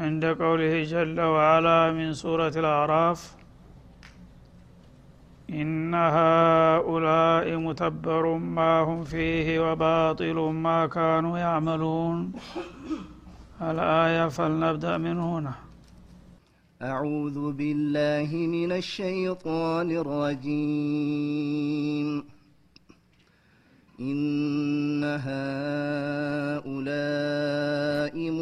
عند قوله جل وعلا من سورة الأعراف إن هؤلاء متبر ما هم فيه وباطل ما كانوا يعملون. الآية فلنبدأ من هنا. أعوذ بالله من الشيطان الرجيم. إن هؤلاء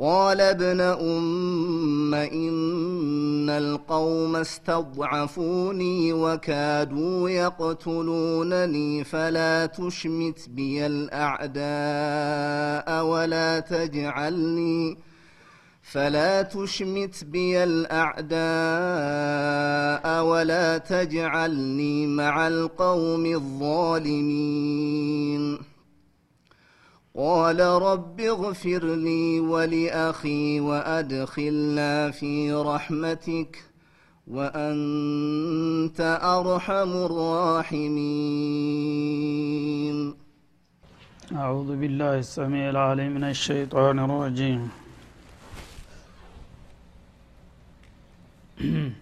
قال ابن أم إن القوم استضعفوني وكادوا يقتلونني فلا تشمت بي الأعداء ولا تجعلني فلا تشمت بي الأعداء ولا تجعلني مع القوم الظالمين. قال رب اغفر لي ولأخي وأدخلنا في رحمتك وأنت أرحم الراحمين. أعوذ بالله السميع العليم من الشيطان الرجيم.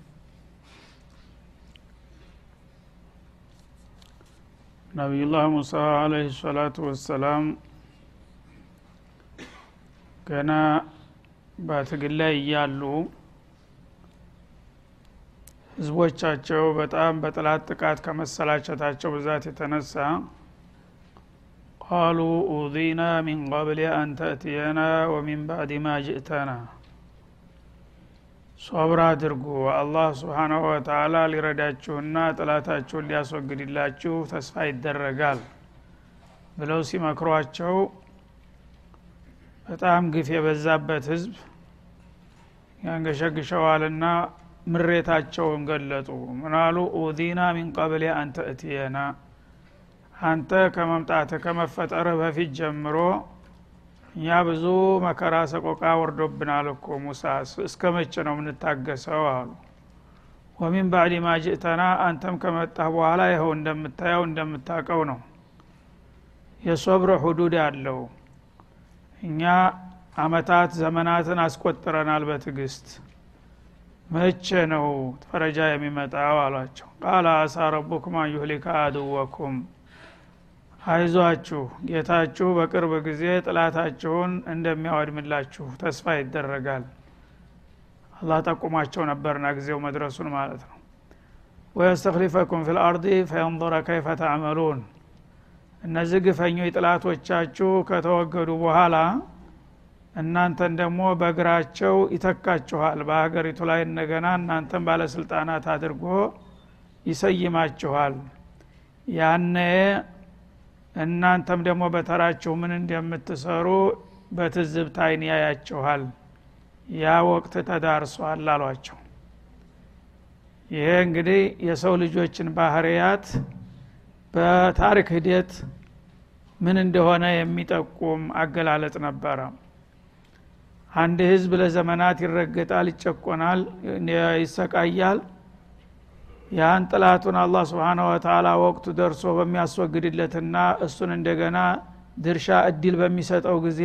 نبي الله موسى عليه الصلاة والسلام ገና በትግል ላይ እያሉ ህዝቦቻቸው በጣም በጥላት ጥቃት ከመሰላቸታቸው ብዛት የተነሳ ቃሉ ኡዚና ሚን ቀብል አን ተእትየና ወሚን ባዕድ ማ ጅእተና። ሶብር አድርጉ። አላህ ስብሓናሁ ወተላ ሊረዳችሁና ጥላታችሁን ሊያስወግድላችሁ ተስፋ ይደረጋል ብለው ሲመክሯቸው በጣም ግፍ የበዛበት ህዝብ ያንገሸግሸዋልና ምሬታቸውን ገለጡ። ምናሉ ኡዚና ሚን ቀብል አንተ እትየና አንተ ከመምጣት ከመፈጠርህ በፊት ጀምሮ እኛ ብዙ መከራ ሰቆቃ ወርዶብናል እኮ ሙሳ። እስከ መቼ ነው የምንታገሰው? አሉ። ወሚን ባዕድ ማ አንተም ከመጣህ በኋላ ይኸው እንደምታየው እንደምታቀው ነው። የሶብር ሁዱድ አለው እኛ አመታት ዘመናትን አስቆጥረናል በትዕግስት። መቼ ነው ፈረጃ የሚመጣው? አሏቸው። ቃል አሳ ረቡኩም አን ዩህሊከ አድወኩም። አይዟችሁ ጌታችሁ በቅርብ ጊዜ ጥላታችሁን እንደሚያወድምላችሁ ተስፋ ይደረጋል። አላህ ጠቁሟቸው ነበርና ጊዜው መድረሱን ማለት ነው። ወየስተክሊፈኩም ፊ ልአርዲ ፈየንظረ ከይፈ ተዕመሉን እነዚህ ግፈኞች ጥላቶቻችሁ ከተወገዱ በኋላ እናንተን ደግሞ በእግራቸው ይተካችኋል። በሀገሪቱ ላይ እንደገና እናንተን ባለስልጣናት አድርጎ ይሰይማችኋል። ያነ እናንተም ደግሞ በተራችሁ ምን እንደምትሰሩ በትዝብት አይን ያያችኋል። ያ ወቅት ተዳርሷል አሏቸው። ይሄ እንግዲህ የሰው ልጆችን ባህርያት በታሪክ ሂደት ምን እንደሆነ የሚጠቁም አገላለጥ ነበረ። አንድ ህዝብ ለዘመናት ይረገጣል ይጨቆናል ይሰቃያል። ያን ጥላቱን አላህ ስብሓነ ወተላ ወቅቱ ደርሶ በሚያስወግድለትና እሱን እንደገና ድርሻ እድል በሚሰጠው ጊዜ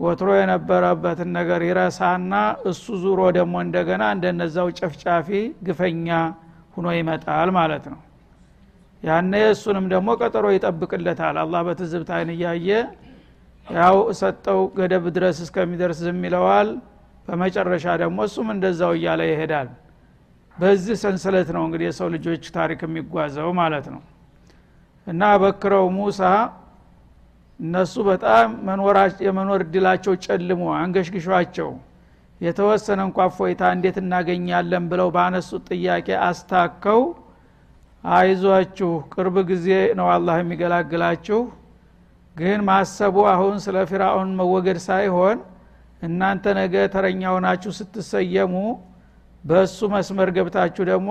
ወትሮ የነበረበትን ነገር ይረሳና እሱ ዙሮ ደግሞ እንደገና እንደነዛው ጨፍጫፊ ግፈኛ ሁኖ ይመጣል ማለት ነው ያነ እሱንም ደግሞ ቀጠሮ ይጠብቅለታል። አላህ በትዝብት አይን እያየ ያው ሰጠው ገደብ ድረስ እስከሚደርስ ዝም ይለዋል። በመጨረሻ ደግሞ እሱም እንደዛው እያለ ይሄዳል። በዚህ ሰንሰለት ነው እንግዲህ የሰው ልጆች ታሪክ የሚጓዘው ማለት ነው። እና በክረው ሙሳ እነሱ በጣም የመኖር እድላቸው ጨልሞ አንገሽግሿቸው የተወሰነ እንኳ ፎይታ እንዴት እናገኛለን ብለው ባነሱት ጥያቄ አስታከው አይዟችሁ ቅርብ ጊዜ ነው አላህ የሚገላግላችሁ። ግን ማሰቡ አሁን ስለ ፊራውን መወገድ ሳይሆን እናንተ ነገ ተረኛ ሆናችሁ ስትሰየሙ በእሱ መስመር ገብታችሁ ደግሞ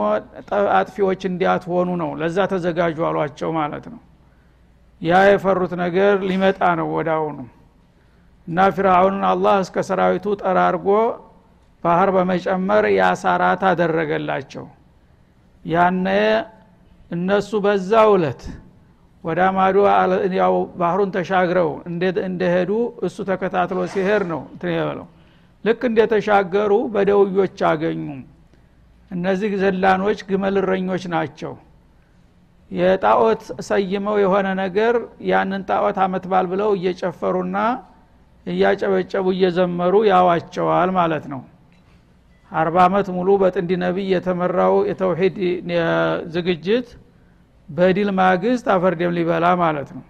አጥፊዎች እንዲያትሆኑ ነው። ለዛ ተዘጋጁ አሏቸው ማለት ነው። ያ የፈሩት ነገር ሊመጣ ነው ወዳውኑ እና ፊርአውንን አላህ እስከ ሰራዊቱ ጠራርጎ ባህር በመጨመር የአሳራት አደረገላቸው። ያነ እነሱ በዛ ውለት ወደ ማዶ ያው ባህሩን ተሻግረው እንደሄዱ እሱ ተከታትሎ ሲሄድ ነው እንትን የበለው። ልክ እንደተሻገሩ በደውዮች አገኙ። እነዚህ ዘላኖች ግመልረኞች ናቸው። የጣዖት ሰይመው የሆነ ነገር ያንን ጣዖት አመት ባል ብለው እየጨፈሩና እያጨበጨቡ እየዘመሩ ያዋቸዋል ማለት ነው አርባ አመት ሙሉ በጥንዲ ነቢይ የተመራው የተውሂድ ዝግጅት በዲል ማግስት አፈርደም ሊበላ ማለት ነው።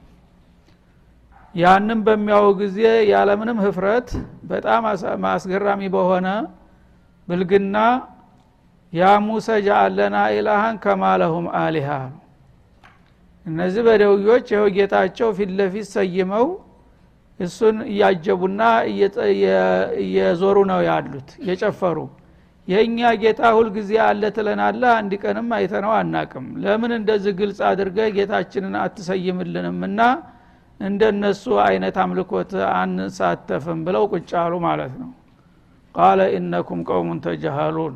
ያንም በሚያው ጊዜ ያለምንም ህፍረት በጣም አስገራሚ በሆነ ብልግና ያ ሙሰ ጃአለና ኢላሃን ከማለሁም አሊሃ። እነዚህ በደውዮች ይኸው ጌታቸው ፊት ለፊት ሰይመው እሱን እያጀቡና እየዞሩ ነው ያሉት እየጨፈሩ የእኛ ጌታ ሁልጊዜ አለ ትለናለ? አንድ ቀንም አይተነው አናቅም። ለምን እንደዚህ ግልጽ አድርገ ጌታችንን አትሰይምልንም እና እንደነሱ አይነት አምልኮት አንሳተፍም ብለው ቁጭ አሉ ማለት ነው። ቃለ ኢነኩም ቀውሙን ተጀሃሉን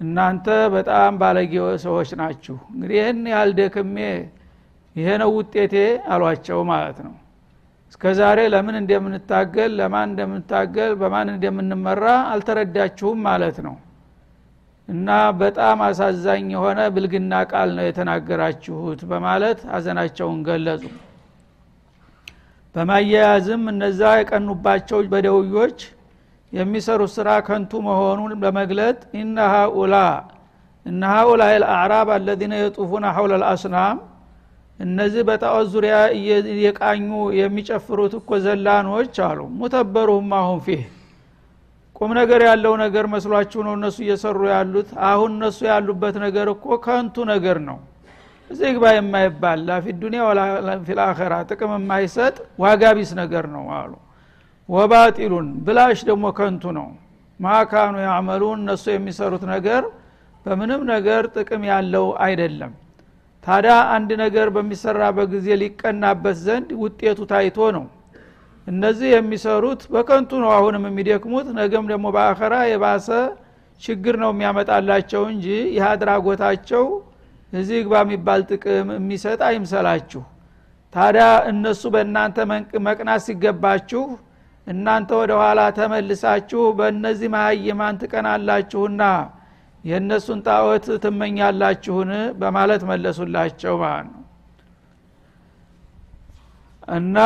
እናንተ በጣም ባለጌ ሰዎች ናችሁ። እንግዲህ ይህን ያህል ደክሜ ይሄ ነው ውጤቴ አሏቸው ማለት ነው እስከ ዛሬ ለምን እንደምንታገል ለማን እንደምንታገል በማን እንደምንመራ አልተረዳችሁም ማለት ነው። እና በጣም አሳዛኝ የሆነ ብልግና ቃል ነው የተናገራችሁት በማለት አዘናቸውን ገለጹ። በማያያዝም እነዛ የቀኑባቸው በደውዮች የሚሰሩት ስራ ከንቱ መሆኑን በመግለጥ ኢነ ሃኡላ እነ ሃኡላ ልአዕራብ አለዚነ የጡፉነ ሐውለ ልአስናም እነዚህ በጣዖት ዙሪያ እየቃኙ የሚጨፍሩት እኮ ዘላኖች አሉ። ሙተበሩሁም አሁን ፊህ። ቁም ነገር ያለው ነገር መስሏችሁ ነው እነሱ እየሰሩ ያሉት? አሁን እነሱ ያሉበት ነገር እኮ ከንቱ ነገር ነው። እዚህ ግባ የማይባል ላፊ ዱኒያ ፊልአኸራ ጥቅም የማይሰጥ ዋጋ ቢስ ነገር ነው አሉ። ወባጢሉን ብላሽ ደግሞ ከንቱ ነው። ማካኑ ያዕመሉን እነሱ የሚሰሩት ነገር በምንም ነገር ጥቅም ያለው አይደለም ታዲያ አንድ ነገር በሚሰራበት ጊዜ ሊቀናበት ዘንድ ውጤቱ ታይቶ ነው። እነዚህ የሚሰሩት በከንቱ ነው አሁንም የሚደክሙት ነገም ደግሞ በአኸራ የባሰ ችግር ነው የሚያመጣላቸው እንጂ ይህ አድራጎታቸው እዚህ ግባ የሚባል ጥቅም የሚሰጥ አይምሰላችሁ። ታዲያ እነሱ በእናንተ መቅናት ሲገባችሁ እናንተ ወደ ኋላ ተመልሳችሁ በእነዚህ መሀይማን ትቀናላችሁና የእነሱን ጣዖት ትመኛላችሁን? በማለት መለሱላቸው ማለት ነው። እና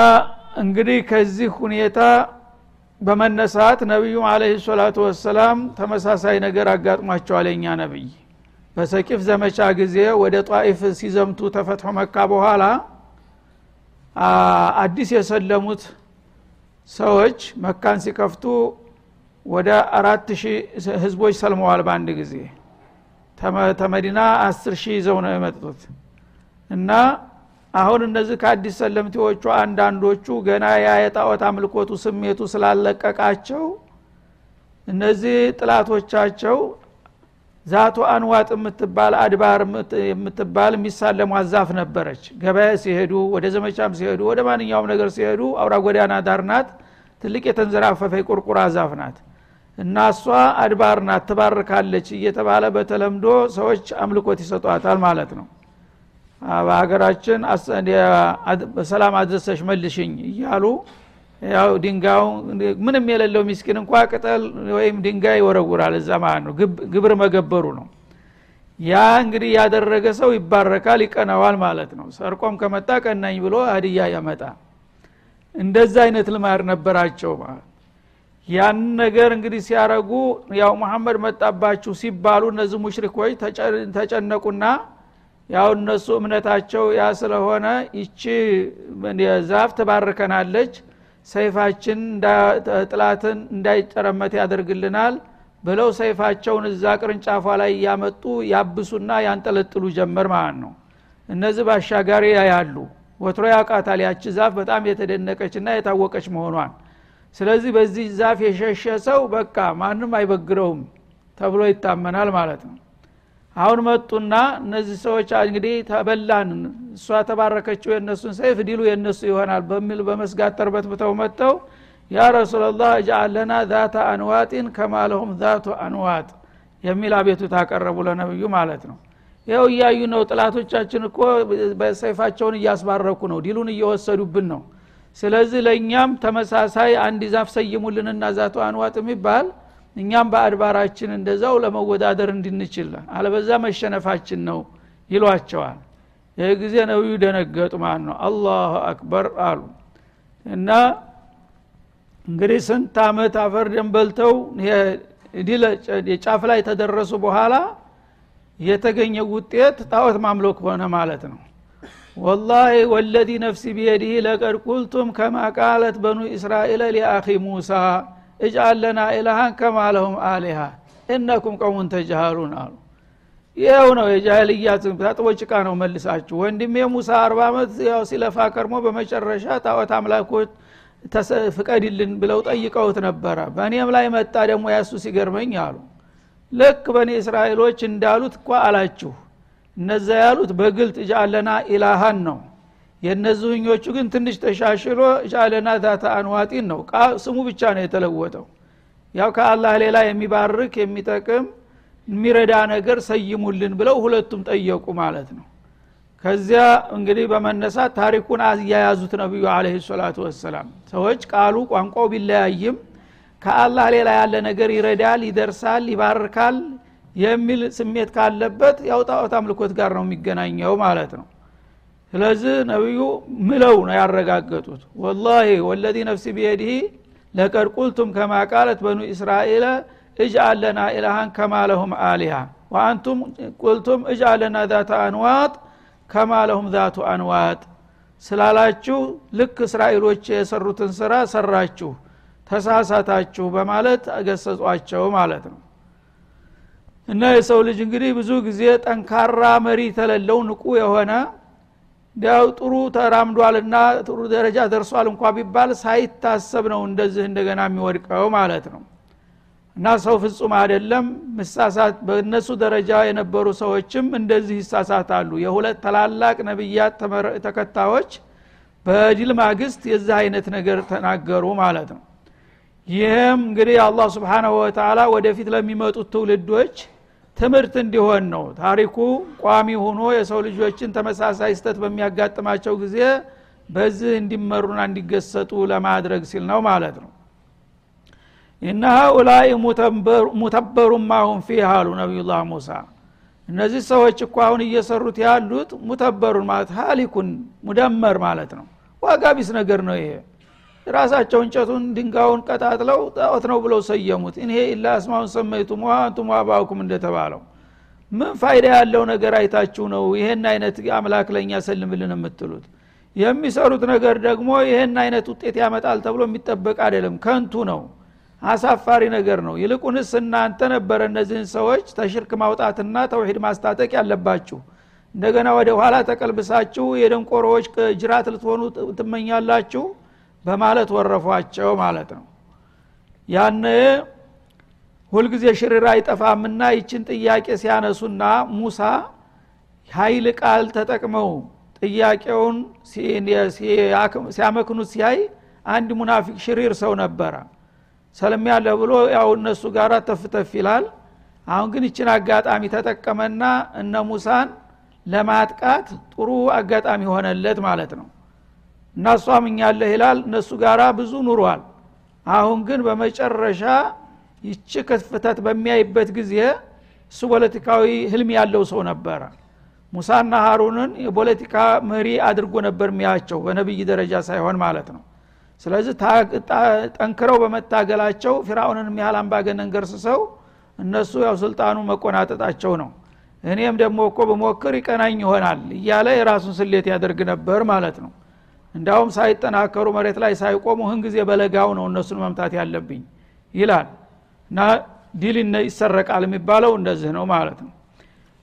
እንግዲህ ከዚህ ሁኔታ በመነሳት ነቢዩም አለህ ሰላቱ ወሰላም ተመሳሳይ ነገር አጋጥሟቸዋል የኛ ነቢይ። በሰቂፍ ዘመቻ ጊዜ ወደ ጧኢፍ ሲዘምቱ ተፈትሖ መካ በኋላ አዲስ የሰለሙት ሰዎች መካን ሲከፍቱ ወደ አራት ሺህ ህዝቦች ሰልመዋል በአንድ ጊዜ። ተመዲና አስር ሺህ ይዘው ነው የመጡት። እና አሁን እነዚህ ከአዲስ ሰለምቴዎቹ አንዳንዶቹ ገና ያ የጣዖት አምልኮቱ ስሜቱ ስላለቀቃቸው እነዚህ ጥላቶቻቸው ዛቱ አንዋጥ የምትባል አድባር የምትባል የሚሳለሙ አዛፍ ነበረች። ገበያ ሲሄዱ ወደ ዘመቻም ሲሄዱ ወደ ማንኛውም ነገር ሲሄዱ አውራ ጎዳና ዳር ናት። ትልቅ የተንዘራፈፈ ቁርቁራ ዛፍ ናት እና እሷ አድባር ናት ትባርካለች እየተባለ በተለምዶ ሰዎች አምልኮት ይሰጧታል ማለት ነው። በሀገራችን በሰላም አድረሰሽ መልሽኝ እያሉ ያው ድንጋዩ ምንም የሌለው ሚስኪን እንኳ ቅጠል ወይም ድንጋይ ይወረውራል እዛ ማለት ነው። ግብር መገበሩ ነው። ያ እንግዲህ ያደረገ ሰው ይባረካል ይቀናዋል ማለት ነው። ሰርቆም ከመጣ ቀናኝ ብሎ አድያ ያመጣ። እንደዛ አይነት ልማድ ነበራቸው ማለት ያን ነገር እንግዲህ ሲያረጉ ያው መሐመድ መጣባችሁ ሲባሉ እነዚህ ሙሽሪኮች ተጨነቁና ያው እነሱ እምነታቸው ያ ስለሆነ ይቺ ዛፍ ትባርከናለች ሰይፋችን ጥላትን እንዳይጨረመት ያደርግልናል ብለው ሰይፋቸውን እዛ ቅርንጫፏ ላይ እያመጡ ያብሱና ያንጠለጥሉ ጀመር ማለት ነው። እነዚህ ባሻጋሪ ያያሉ። ወትሮ ያውቃታል ያቺ ዛፍ በጣም የተደነቀችና የታወቀች መሆኗን ስለዚህ በዚህ ዛፍ የሸሸ ሰው በቃ ማንም አይበግረውም ተብሎ ይታመናል ማለት ነው። አሁን መጡና እነዚህ ሰዎች እንግዲህ ተበላን እሷ ተባረከችው የእነሱን ሰይፍ ዲሉ የእነሱ ይሆናል በሚል በመስጋት ተርበት ብተው መጥተው ያ ረሱላላህ እጃአል ለና ዛተ አንዋጢን ከማለሁም ዛቱ አንዋጥ የሚል አቤቱታ አቀረቡ ለነብዩ ማለት ነው። ይኸው እያዩ ነው። ጥላቶቻችን እኮ በሰይፋቸውን እያስባረኩ ነው። ዲሉን እየወሰዱብን ነው ስለዚህ ለእኛም ተመሳሳይ አንድ ዛፍ ሰይሙልንና ዛቱ አንዋጥ የሚባል እኛም በአድባራችን እንደዛው ለመወዳደር እንድንችል አለበዛ መሸነፋችን ነው ይሏቸዋል። ይህ ጊዜ ነቢዩ ደነገጡ ማለት ነው። አላሁ አክበር አሉ። እና እንግዲህ ስንት አመት አፈር ደንበልተው የጫፍ ላይ ተደረሱ በኋላ የተገኘ ውጤት ጣዖት ማምለክ ሆነ ማለት ነው ወላሂ ወለዚ ነፍሲ ቢየዲህ ለቀድ ቁልቱም ከማ ቃለት በኑ እስራኤል ሊአኺ ሙሳ እጅአል ለና ኢላሃን ከማ ለሁም አሊሃ እነኩም ቀውሙን ተጃሃሉን አሉ ይኸው ነው የጃህልያ ታጥቦ ጭቃ ነው መልሳችሁ። ወንድሜ ሙሳ አርባ ዓመት ያው ሲለፋ ከርሞ በመጨረሻ ጣዖት አምላኮች ፍቀድልን ብለው ጠይቀውት ነበረ። በእኔም ላይ መጣ ደግሞ ያሱ ሲገርመኝ አሉ። ልክ በእኔ እስራኤሎች እንዳሉት እኳ አላችሁ እነዛ ያሉት በግልጥ እጃለና ኢላሃን ነው። የእነዚህኞቹ ግን ትንሽ ተሻሽሎ እጃለና ዛታ አንዋጢን ነው። ስሙ ብቻ ነው የተለወጠው። ያው ከአላህ ሌላ የሚባርክ የሚጠቅም የሚረዳ ነገር ሰይሙልን ብለው ሁለቱም ጠየቁ ማለት ነው። ከዚያ እንግዲህ በመነሳት ታሪኩን አያያዙት ነቢዩ አለ ሰላቱ ወሰላም። ሰዎች ቃሉ ቋንቋው ቢለያይም ከአላህ ሌላ ያለ ነገር ይረዳል ይደርሳል ይባርካል የሚል ስሜት ካለበት ያው ጣዖት አምልኮት ጋር ነው የሚገናኘው ማለት ነው። ስለዚህ ነቢዩ ምለው ነው ያረጋገጡት። ወላሂ ወለዚ ነፍሲ ቢየዲህ ለቀድ ቁልቱም ከማ ቃለት በኑ እስራኤል እጅአል ለና ኢላሃን ከማ አሊሃ ወአንቱም ቁልቱም እጅአል ለና ዛተ አንዋጥ ከማ ለሁም ዛቱ አንዋጥ ስላላችሁ ልክ እስራኤሎች የሰሩትን ስራ ሰራችሁ ተሳሳታችሁ በማለት አገሰጿቸው ማለት ነው እና የሰው ልጅ እንግዲህ ብዙ ጊዜ ጠንካራ መሪ ተለለው ንቁ የሆነ ዲያው ጥሩ ተራምዷልና ጥሩ ደረጃ ደርሷል እንኳ ቢባል ሳይታሰብ ነው እንደዚህ እንደገና የሚወድቀው ማለት ነው። እና ሰው ፍጹም አይደለም። ምሳሳት በእነሱ ደረጃ የነበሩ ሰዎችም እንደዚህ ይሳሳታሉ። የሁለት ታላላቅ ነቢያት ተከታዮች በድል ማግስት የዚህ አይነት ነገር ተናገሩ ማለት ነው። ይህም እንግዲህ አላህ ስብሓናሁ ወተላ ወደፊት ለሚመጡት ትውልዶች ትምህርት እንዲሆን ነው። ታሪኩ ቋሚ ሆኖ የሰው ልጆችን ተመሳሳይ ስተት በሚያጋጥማቸው ጊዜ በዚህ እንዲመሩና እንዲገሰጡ ለማድረግ ሲል ነው ማለት ነው። እና ሀኡላይ ሙተበሩ ማሁም ፊህ አሉ ነቢዩላህ ሙሳ። እነዚህ ሰዎች እኮ አሁን እየሰሩት ያሉት ሙተበሩን ማለት ሀሊኩን ሙደመር ማለት ነው። ዋጋ ነገር ነው ይሄ ራሳቸው እንጨቱን ድንጋውን ቀጣጥለው ጣዖት ነው ብለው ሰየሙት። እኔ ኢላ አስማውን ሰመይቱም አንቱም አባውኩም እንደተባለው። ምን ፋይዳ ያለው ነገር አይታችሁ ነው? ይሄን አይነት አምላክ ለእኛ ሰልምልን የምትሉት? የሚሰሩት ነገር ደግሞ ይሄን አይነት ውጤት ያመጣል ተብሎ የሚጠበቅ አይደለም። ከንቱ ነው አሳፋሪ ነገር ነው። ይልቁንስ እናንተ ነበረ እነዚህን ሰዎች ተሽርክ ማውጣትና ተውሂድ ማስታጠቅ ያለባችሁ። እንደገና ወደ ኋላ ተቀልብሳችሁ የደንቆሮዎች ጅራት ልትሆኑ ትመኛላችሁ በማለት ወረፏቸው ማለት ነው። ያን ሁልጊዜ ሽርራ አይጠፋምና ይችን ጥያቄ ሲያነሱና ሙሳ ኃይል ቃል ተጠቅመው ጥያቄውን ሲያመክኑት ሲያይ አንድ ሙናፊቅ ሽሪር ሰው ነበረ። ሰለም ያለ ብሎ ያው እነሱ ጋር ተፍተፍ ይላል። አሁን ግን ይችን አጋጣሚ ተጠቀመና እነ ሙሳን ለማጥቃት ጥሩ አጋጣሚ ሆነለት ማለት ነው እና እሷም እኛለህ ይላል። እነሱ ጋር ብዙ ኑሯል። አሁን ግን በመጨረሻ ይቺ ክፍተት በሚያይበት ጊዜ እሱ ፖለቲካዊ ህልም ያለው ሰው ነበረ። ሙሳና ሀሩንን የፖለቲካ መሪ አድርጎ ነበር የሚያቸው በነቢይ ደረጃ ሳይሆን ማለት ነው። ስለዚህ ጠንክረው በመታገላቸው ፊራውንን የሚያህል አምባገነን ገርስሰው እነሱ ያው ስልጣኑ መቆናጠጣቸው ነው። እኔም ደግሞ እኮ በሞክር ይቀናኝ ይሆናል እያለ የራሱን ስሌት ያደርግ ነበር ማለት ነው እንዳውም ሳይጠናከሩ መሬት ላይ ሳይቆሙ ህን ጊዜ በለጋው ነው እነሱን መምታት ያለብኝ ይላል። እና ዲል ይሰረቃል የሚባለው እንደዚህ ነው ማለት ነው።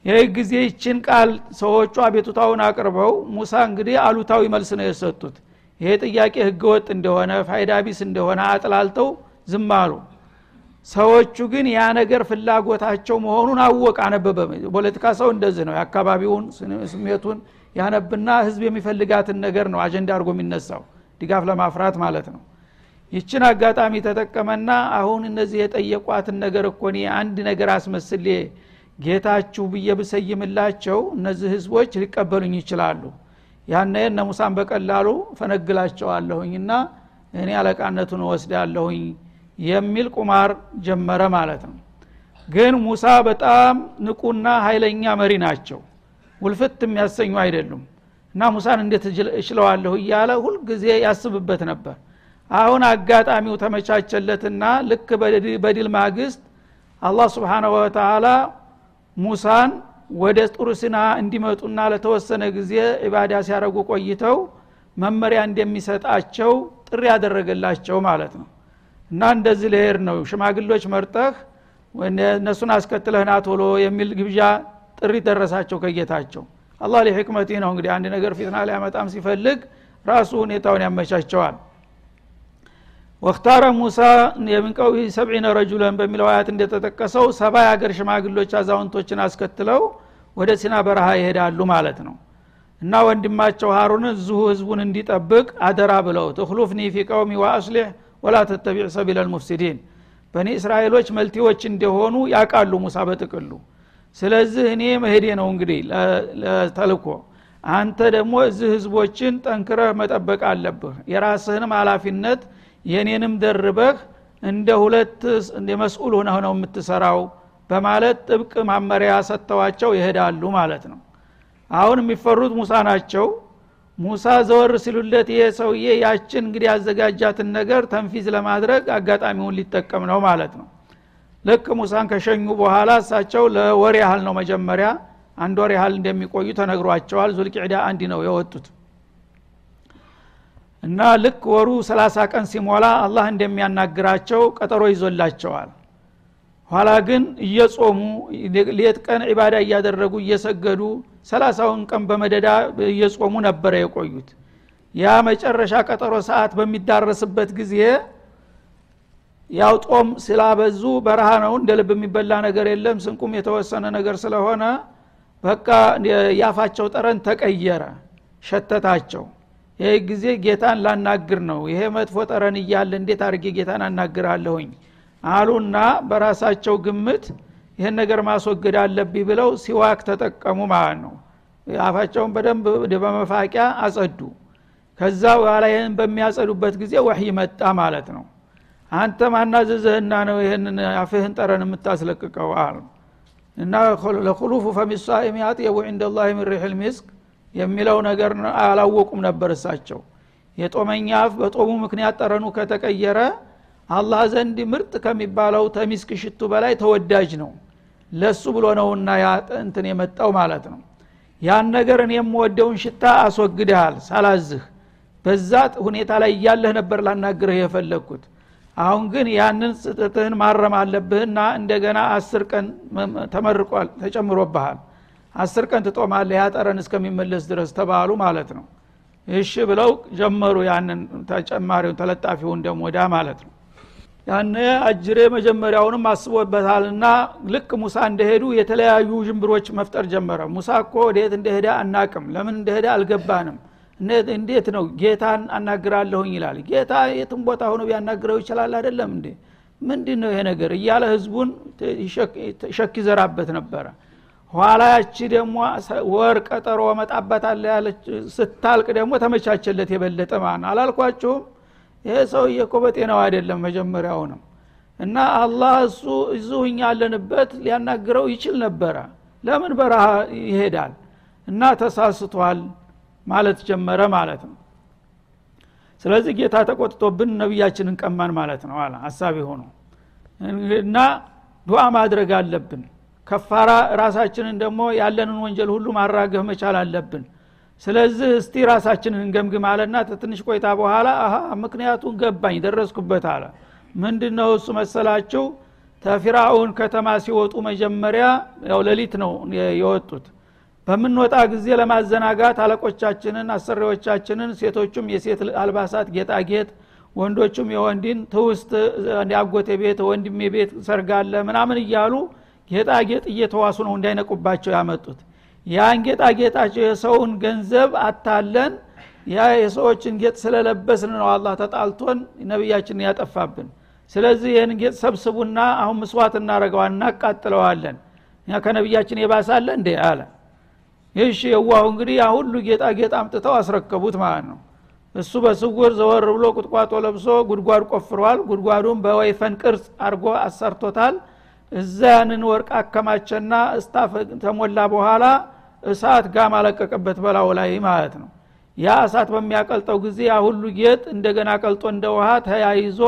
ይህ ጊዜ ይችን ቃል ሰዎቹ አቤቱታውን አቅርበው ሙሳ እንግዲህ አሉታዊ መልስ ነው የሰጡት። ይሄ ጥያቄ ህገወጥ እንደሆነ ፋይዳ ቢስ እንደሆነ አጥላልተው ዝም አሉ። ሰዎቹ ግን ያ ነገር ፍላጎታቸው መሆኑን አወቅ አነበበ። ፖለቲካ ሰው እንደዚህ ነው። የአካባቢውን ስሜቱን ያነብና ህዝብ የሚፈልጋትን ነገር ነው አጀንዳ አድርጎ የሚነሳው። ድጋፍ ለማፍራት ማለት ነው። ይችን አጋጣሚ ተጠቀመና አሁን እነዚህ የጠየቋትን ነገር እኮ አንድ ነገር አስመስሌ ጌታችሁ ብዬ ብሰይምላቸው እነዚህ ህዝቦች ሊቀበሉኝ ይችላሉ። ያነ እነ ሙሳን በቀላሉ ፈነግላቸዋለሁኝና እኔ አለቃነቱን ወስዳለሁኝ የሚል ቁማር ጀመረ ማለት ነው። ግን ሙሳ በጣም ንቁና ኃይለኛ መሪ ናቸው ውልፍት የሚያሰኙ አይደሉም። እና ሙሳን እንዴት እችለዋለሁ እያለ ሁልጊዜ ያስብበት ነበር። አሁን አጋጣሚው ተመቻቸለትና ልክ በድል ማግስት አላህ ስብሓናሁ ወተላ ሙሳን ወደ ጡር ሲና እንዲመጡና ለተወሰነ ጊዜ ኢባዳ ሲያደረጉ ቆይተው መመሪያ እንደሚሰጣቸው ጥሪ ያደረገላቸው ማለት ነው። እና እንደዚህ ልሄድ ነው ሽማግሎች መርጠህ እነሱን አስከትለህና ቶሎ የሚል ግብዣ ጥሪ ደረሳቸው ከጌታቸው። አላህ ሊሕክመቲ ነው እንግዲህ አንድ ነገር ፊትና ሊያመጣም ሲፈልግ ራሱ ሁኔታውን ያመቻቸዋል። ወክታረ ሙሳ የሚንቀው ሰብዒነ ረጁለን በሚለው አያት እንደተጠቀሰው ሰባ የአገር ሽማግሎች አዛውንቶችን አስከትለው ወደ ሲና በረሃ ይሄዳሉ ማለት ነው። እና ወንድማቸው ሀሩን እዚሁ ህዝቡን እንዲጠብቅ አደራ ብለው ትክሉፍኒ ፊ ቀውሚ ወአስሊሕ ወላ ተተቢዕ ሰቢል ልሙፍሲዲን በኒ እስራኤሎች መልቲዎች እንደሆኑ ያቃሉ ሙሳ በጥቅሉ ስለዚህ እኔ መሄዴ ነው እንግዲህ ለተልኮ አንተ ደግሞ እዚህ ህዝቦችን ጠንክረህ መጠበቅ አለብህ። የራስህንም ሀላፊነት የኔንም ደርበህ እንደ ሁለት መስኡል ሆነህ ነው የምትሰራው በማለት ጥብቅ ማመሪያ ሰጥተዋቸው ይሄዳሉ ማለት ነው። አሁን የሚፈሩት ሙሳ ናቸው። ሙሳ ዘወር ሲሉለት ይሄ ሰውዬ ያችን እንግዲህ ያዘጋጃትን ነገር ተንፊዝ ለማድረግ አጋጣሚውን ሊጠቀም ነው ማለት ነው ልክ ሙሳን ከሸኙ በኋላ እሳቸው ለወር ያህል ነው መጀመሪያ አንድ ወር ያህል እንደሚቆዩ ተነግሯቸዋል። ዙልቅዕዳ አንድ ነው የወጡት። እና ልክ ወሩ ሰላሳ ቀን ሲሞላ አላህ እንደሚያናግራቸው ቀጠሮ ይዞላቸዋል። ኋላ ግን እየጾሙ ሌት ቀን ዒባዳ እያደረጉ እየሰገዱ ሰላሳውን ቀን በመደዳ እየጾሙ ነበረ የቆዩት። ያ መጨረሻ ቀጠሮ ሰዓት በሚዳረስበት ጊዜ ያው ጦም ስላበዙ በረሃ ነው። እንደ ልብ የሚበላ ነገር የለም። ስንቁም የተወሰነ ነገር ስለሆነ በቃ ያፋቸው ጠረን ተቀየረ ሸተታቸው። ይህ ጊዜ ጌታን ላናግር ነው። ይሄ መጥፎ ጠረን እያለ እንዴት አድርጌ ጌታን አናግራለሁኝ? አሉና በራሳቸው ግምት ይህን ነገር ማስወገድ አለብኝ ብለው ሲዋክ ተጠቀሙ ማለት ነው። አፋቸውን በደንብ በመፋቂያ አጸዱ። ከዛ በኋላ ይህን በሚያጸዱበት ጊዜ ወህይ መጣ ማለት ነው አንተ ማናዘዝህና ነው ይህንን አፍህን ጠረን የምታስለቅቀው? አሉ። እና ለኩሉፉ ፈሚሳኢም አጥየቡ ዕንደ ላህ ምን ሪሕል ሚስክ የሚለው ነገር አላወቁም ነበር እሳቸው። የጦመኛ አፍ በጦሙ ምክንያት ጠረኑ ከተቀየረ አላህ ዘንድ ምርጥ ከሚባለው ተሚስክ ሽቱ በላይ ተወዳጅ ነው። ለሱ ብሎ ነውና እንትን የመጣው ማለት ነው። ያን ነገር እኔ የምወደውን ሽታ አስወግድሃል ሳላዝህ። በዛ ሁኔታ ላይ እያለህ ነበር ላናግርህ የፈለግኩት አሁን ግን ያንን ስጥትህን ማረም አለብህና እንደገና አስር ቀን ተመርቋል ተጨምሮብሃል። አስር ቀን ትጦማለህ ያጠረን እስከሚመለስ ድረስ ተባሉ ማለት ነው። እሺ ብለው ጀመሩ ያንን ተጨማሪውን ተለጣፊውን ደሞዳ ማለት ነው። ያነ አጅሬ መጀመሪያውንም አስቦበታልና ልክ ሙሳ እንደሄዱ የተለያዩ ዥንብሮች መፍጠር ጀመረ። ሙሳ እኮ ወደየት እንደሄደ አናቅም ለምን እንደሄደ አልገባንም እንዴት ነው ጌታን አናግራለሁኝ ይላል? ጌታ የትም ቦታ ሆኖ ቢያናግረው ይችላል አይደለም እንዴ? ምንድን ነው ይሄ ነገር እያለ ህዝቡን ሸክ ይዘራበት ነበረ። ኋላ ያቺ ደግሞ ወር ቀጠሮ መጣበታለ ያለች ስታልቅ ደግሞ ተመቻቸለት የበለጠ ነው አላልኳችሁም? ይሄ ሰውዬ እኮ በጤናው አይደለም መጀመሪያውንም። እና አላህ እሱ እዚሁ ያለንበት ሊያናግረው ይችል ነበረ። ለምን በረሃ ይሄዳል? እና ተሳስቷል ማለት ጀመረ ማለት ነው። ስለዚህ ጌታ ተቆጥቶብን ነቢያችንን ቀማን ማለት ነው አለ። ሀሳቢ ሆኖ እና ዱዓ ማድረግ አለብን። ከፋራ ራሳችንን ደግሞ ያለንን ወንጀል ሁሉ ማራገፍ መቻል አለብን። ስለዚህ እስቲ ራሳችንን እንገምግም አለና ትንሽ ቆይታ በኋላ አሀ ምክንያቱን ገባኝ ደረስኩበት አለ። ምንድን ነው እሱ መሰላችሁ? ተፊራውን ከተማ ሲወጡ መጀመሪያ ያው ሌሊት ነው የወጡት በምንወጣ ጊዜ ለማዘናጋት አለቆቻችንን አሰሪዎቻችንን ሴቶቹም የሴት አልባሳት ጌጣጌጥ ወንዶቹም የወንዲን ትውስት አጎቴ ቤት ወንድሜ ቤት ሰርጋለ ምናምን እያሉ ጌጣጌጥ እየተዋሱ ነው እንዳይነቁባቸው ያመጡት። ያን ጌጣጌጣቸው የሰውን ገንዘብ አታለን። ያ የሰዎችን ጌጥ ስለለበስን ነው አላህ ተጣልቶን ነቢያችንን ያጠፋብን። ስለዚህ ይህን ጌጥ ሰብስቡና አሁን ምስዋት እናረገዋል እናቃጥለዋለን። ከነቢያችን የባሳለ እንዴ አለ ይሽ የዋሁ እንግዲህ ያ ሁሉ ጌጣጌጥ አምጥተው አስረከቡት ማለት ነው። እሱ በስውር ዘወር ብሎ ቁጥቋጦ ለብሶ ጉድጓድ ቆፍሯል። ጉድጓዱን በወይፈን ቅርጽ አድርጎ አሰርቶታል። እዛ ያንን ወርቅ አከማቸና እስታፍ ተሞላ በኋላ እሳት ጋም አለቀቀበት በላው ላይ ማለት ነው። ያ እሳት በሚያቀልጠው ጊዜ ያ ሁሉ ጌጥ እንደገና ቀልጦ እንደ ውሃ ተያይዞ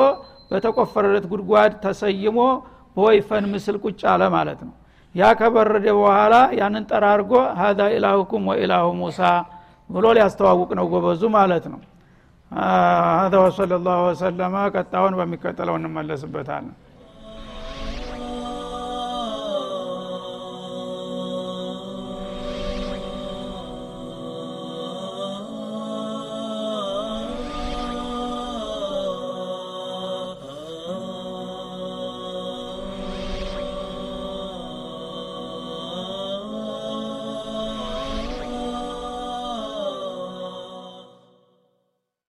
በተቆፈረለት ጉድጓድ ተሰይሞ በወይፈን ምስል ቁጭ አለ ማለት ነው ያ ከበረደ በኋላ ያንን ጠራርጎ ሀዛ ኢላሁኩም ወኢላሁ ሙሳ ብሎ ሊያስተዋውቅ ነው ጎበዙ ማለት ነው هذا وصلى الله وسلم ቀጣውን በሚቀጥለው እንመለስበታለን